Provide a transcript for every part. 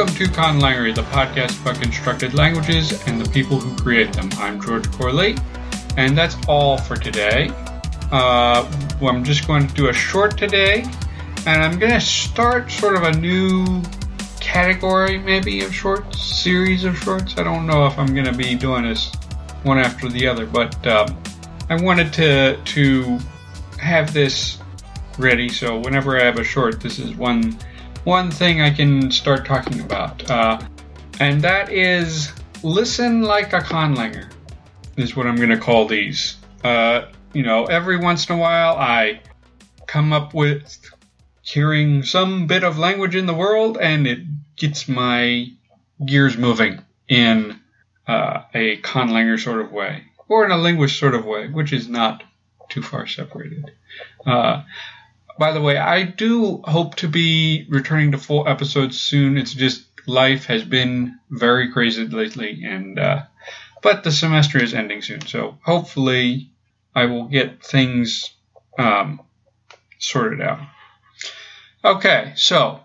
Welcome to Conlangery, the podcast about constructed languages and the people who create them. I'm George Corley, and that's all for today. Uh, well, I'm just going to do a short today, and I'm going to start sort of a new category, maybe, of shorts, series of shorts. I don't know if I'm going to be doing this one after the other, but um, I wanted to to have this ready so whenever I have a short, this is one one thing I can start talking about, uh, and that is listen like a conlanger. Is what I'm going to call these. Uh, you know, every once in a while I come up with hearing some bit of language in the world, and it gets my gears moving in uh, a conlanger sort of way, or in a linguist sort of way, which is not too far separated. Uh, by the way, I do hope to be returning to full episodes soon. It's just life has been very crazy lately, and uh, but the semester is ending soon, so hopefully I will get things um, sorted out. Okay, so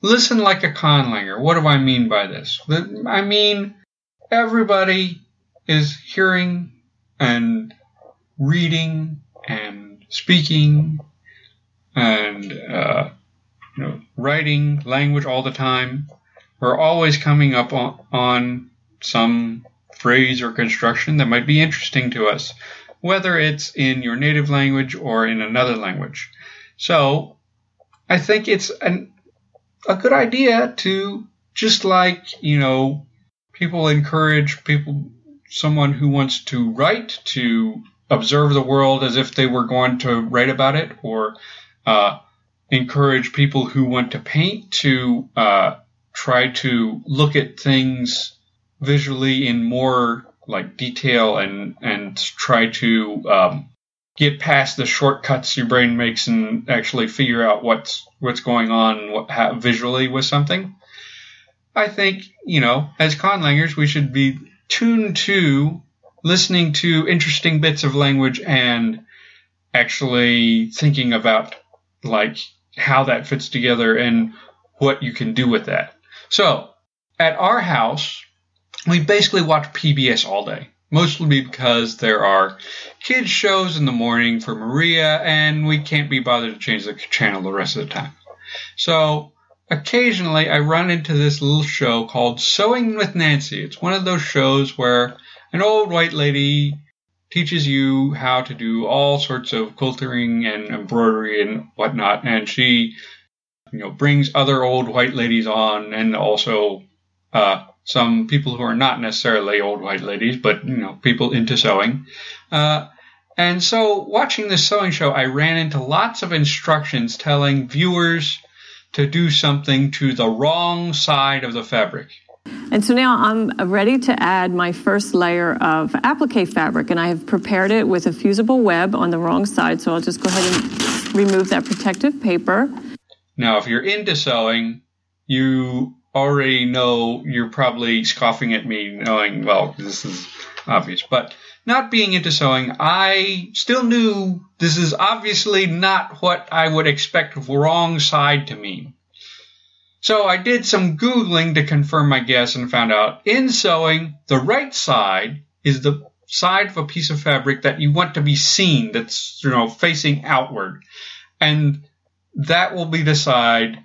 listen like a conlanger. What do I mean by this? I mean everybody is hearing and reading and speaking and uh, you know writing language all the time. We're always coming up on, on some phrase or construction that might be interesting to us, whether it's in your native language or in another language. So I think it's an, a good idea to just like, you know, people encourage people, someone who wants to write to observe the world as if they were going to write about it or uh, encourage people who want to paint to uh, try to look at things visually in more like detail and and try to um, get past the shortcuts your brain makes and actually figure out what's what's going on what, how, visually with something. I think you know as conlangers we should be tuned to listening to interesting bits of language and actually thinking about like how that fits together and what you can do with that. So at our house, we basically watch PBS all day, mostly because there are kids shows in the morning for Maria, and we can't be bothered to change the channel the rest of the time. So occasionally I run into this little show called Sewing with Nancy. It's one of those shows where an old white lady teaches you how to do all sorts of quilting and embroidery and whatnot. And she, you know, brings other old white ladies on and also uh, some people who are not necessarily old white ladies, but, you know, people into sewing. Uh, and so watching this sewing show, I ran into lots of instructions telling viewers to do something to the wrong side of the fabric. And so now I'm ready to add my first layer of applique fabric and I have prepared it with a fusible web on the wrong side. So I'll just go ahead and remove that protective paper. Now, if you're into sewing, you already know you're probably scoffing at me knowing, well, this is obvious, but not being into sewing, I still knew this is obviously not what I would expect wrong side to mean. So I did some Googling to confirm my guess and found out in sewing, the right side is the side of a piece of fabric that you want to be seen, that's, you know, facing outward. And that will be the side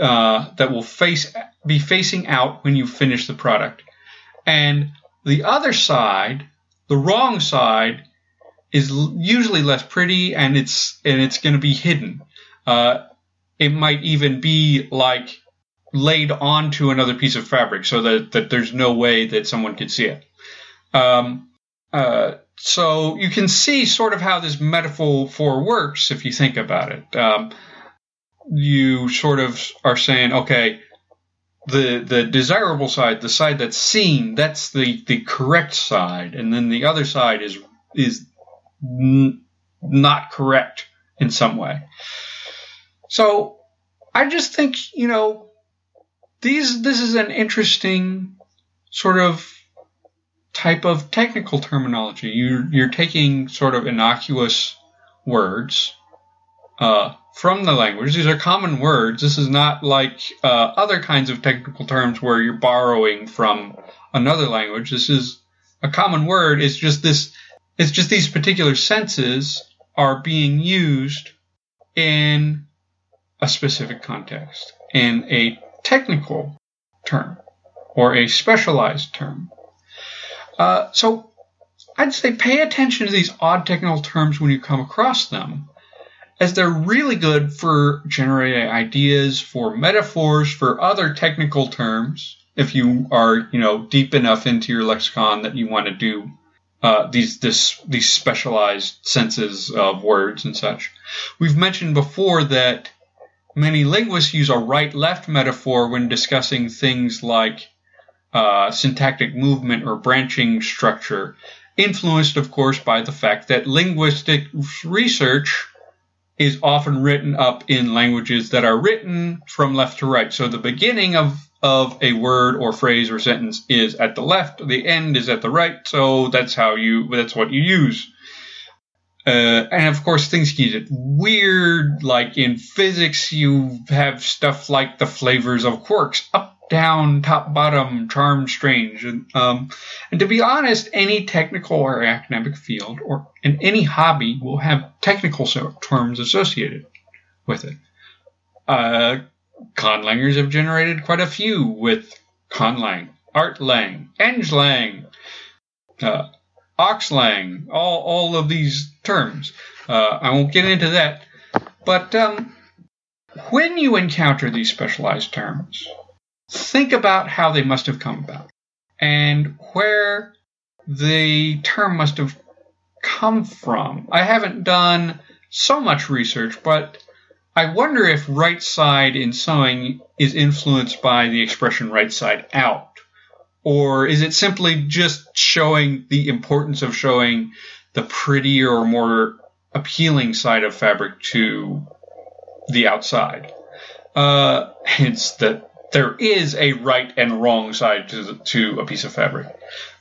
uh, that will face be facing out when you finish the product. And the other side, the wrong side, is usually less pretty and it's and it's going to be hidden. Uh, it might even be like laid onto another piece of fabric so that, that there's no way that someone could see it. Um, uh, so you can see sort of how this metaphor for works if you think about it. Um, you sort of are saying, okay, the the desirable side, the side that's seen, that's the, the correct side, and then the other side is is n- not correct in some way. So I just think you know these this is an interesting sort of type of technical terminology. You're you're taking sort of innocuous words, uh, from the language. These are common words. This is not like uh, other kinds of technical terms where you're borrowing from another language. This is a common word. It's just this. It's just these particular senses are being used in a specific context in a technical term or a specialized term. Uh, so I'd say pay attention to these odd technical terms when you come across them, as they're really good for generating ideas, for metaphors, for other technical terms. If you are, you know, deep enough into your lexicon that you want to do uh, these this these specialized senses of words and such. We've mentioned before that many linguists use a right-left metaphor when discussing things like uh, syntactic movement or branching structure, influenced, of course, by the fact that linguistic research is often written up in languages that are written from left to right. So the beginning of, of a word or phrase or sentence is at the left, the end is at the right. So that's how you, that's what you use. Uh, and of course, things get weird. Like in physics, you have stuff like the flavors of quarks up down, top, bottom, charm, strange. And, um, and to be honest, any technical or academic field or any hobby will have technical terms associated with it. Uh, conlangers have generated quite a few with conlang, artlang, englang, uh, auxlang, all, all of these terms. Uh, I won't get into that. But um, when you encounter these specialized terms, think about how they must have come about and where the term must have come from. I haven't done so much research, but I wonder if right side in sewing is influenced by the expression right side out. Or is it simply just showing the importance of showing the prettier or more appealing side of fabric to the outside? Uh, it's that there is a right and wrong side to, to a piece of fabric.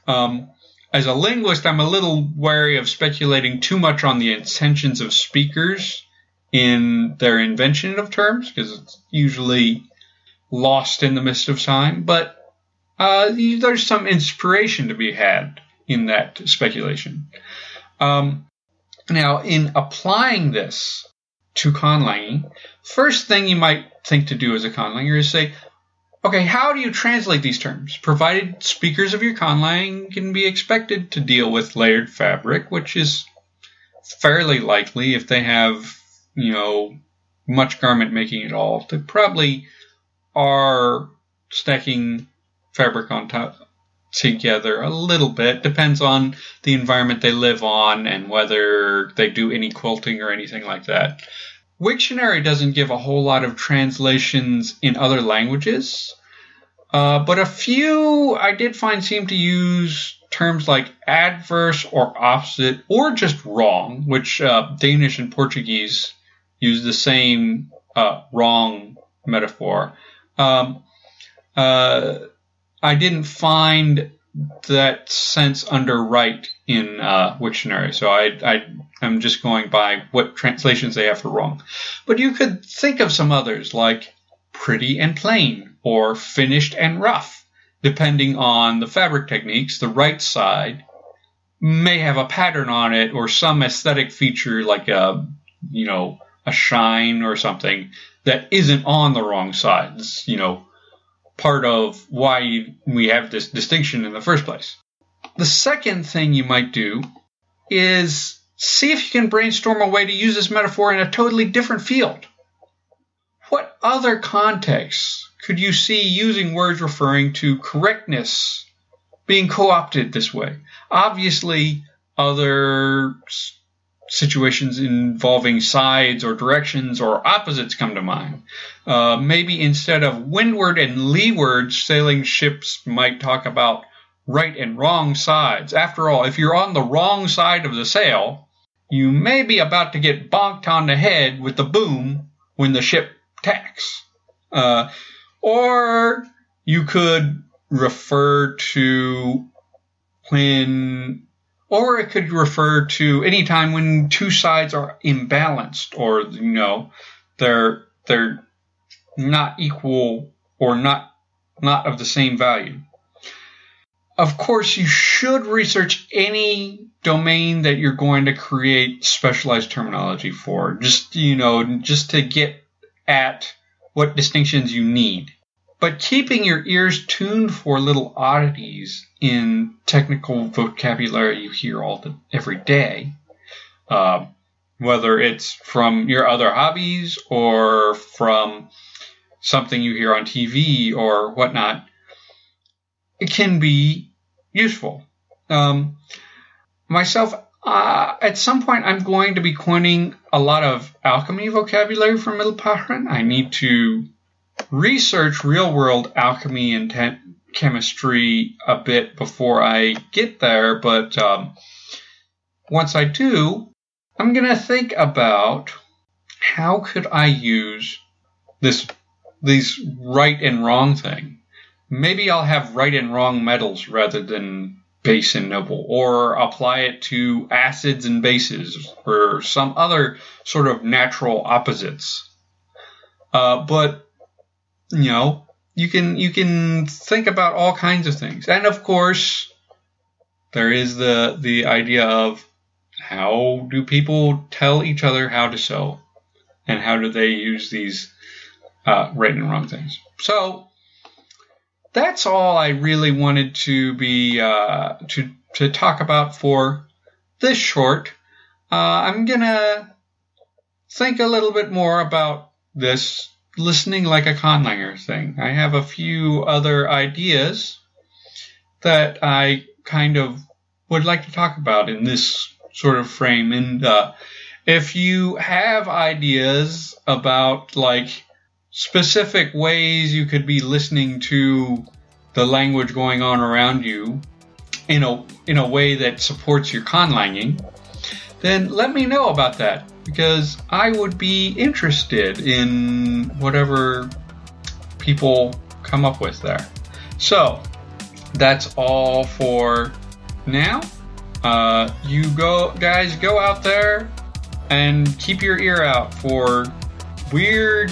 Um, as a linguist, I'm a little wary of speculating too much on the intentions of speakers in their invention of terms because it's usually lost in the mist of time. But uh, there's some inspiration to be had in that speculation. Um, now, in applying this to conlanging, first thing you might think to do as a conlanger is say, Okay, how do you translate these terms? Provided speakers of your conlang can be expected to deal with layered fabric, which is fairly likely if they have, you know, much garment making at all. They probably are stacking fabric on top together a little bit. Depends on the environment they live on and whether they do any quilting or anything like that. Wiktionary doesn't give a whole lot of translations in other languages, uh, but a few I did find seem to use terms like adverse or opposite or just wrong, which uh, Danish and Portuguese use the same uh, wrong metaphor. Um, uh, I didn't find that sense under right in uh, Wiktionary, so I, I I'm just going by what translations they have for wrong. But you could think of some others like pretty and plain or finished and rough. Depending on the fabric techniques, the right side may have a pattern on it or some aesthetic feature like a, you know, a shine or something that isn't on the wrong side. It's, you know, part of why we have this distinction in the first place. The second thing you might do is see if you can brainstorm a way to use this metaphor in a totally different field. What other contexts could you see using words referring to correctness being co opted this way? Obviously, other situations involving sides or directions or opposites come to mind. Uh, maybe instead of windward and leeward, sailing ships might talk about right and wrong sides. After all, if you're on the wrong side of the sail, you may be about to get bonked on the head with the boom when the ship tacks. Uh, or you could refer to when, or it could refer to any time when two sides are imbalanced or, you know, they're they're not equal or not not of the same value. Of course, you should research any domain that you're going to create specialized terminology for. Just you know, just to get at what distinctions you need. But keeping your ears tuned for little oddities in technical vocabulary you hear all the, every day, uh, whether it's from your other hobbies or from something you hear on TV or whatnot, it can be useful. Um, myself, uh, at some point, I'm going to be coining a lot of alchemy vocabulary for Mittelpaaren. I need to research real world alchemy and te- chemistry a bit before I get there, but um, once I do, I'm going to think about how could I use this these right and wrong thing. Maybe I'll have right and wrong metals rather than base and noble, or apply it to acids and bases, or some other sort of natural opposites. Uh, but you know, you can you can think about all kinds of things, and of course, there is the the idea of how do people tell each other how to sew, and how do they use these uh, right and wrong things. So that's all I really wanted to be uh, to to talk about for this short. Uh, I'm gonna think a little bit more about this listening like a conlanger thing. I have a few other ideas that I kind of would like to talk about in this sort of frame. And uh, if you have ideas about like specific ways you could be listening to the language going on around you in a in a way that supports your conlanging, then let me know about that because I would be interested in whatever people come up with there. So that's all for now. Uh, you go, guys, go out there and keep your ear out for weird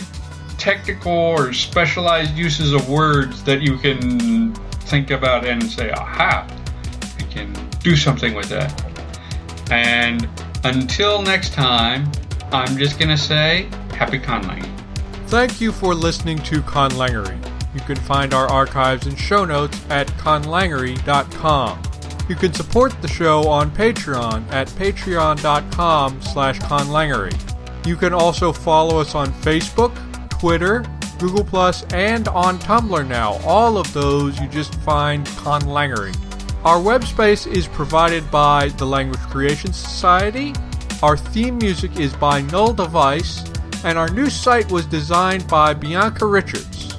technical or specialized uses of words that you can think about and say, aha, I can do something with that. And until next time, I'm just going to say happy conlanging. Thank you for listening to Conlangery. You can find our archives and show notes at conlangery.com. You can support the show on Patreon at patreon.com slash conlangery. You can also follow us on Facebook, Twitter, Google and on Tumblr now. All of those you just find Conlangery. Our web space is provided by the Language Creation Society. Our theme music is by Null Device, and our new site was designed by Bianca Richards.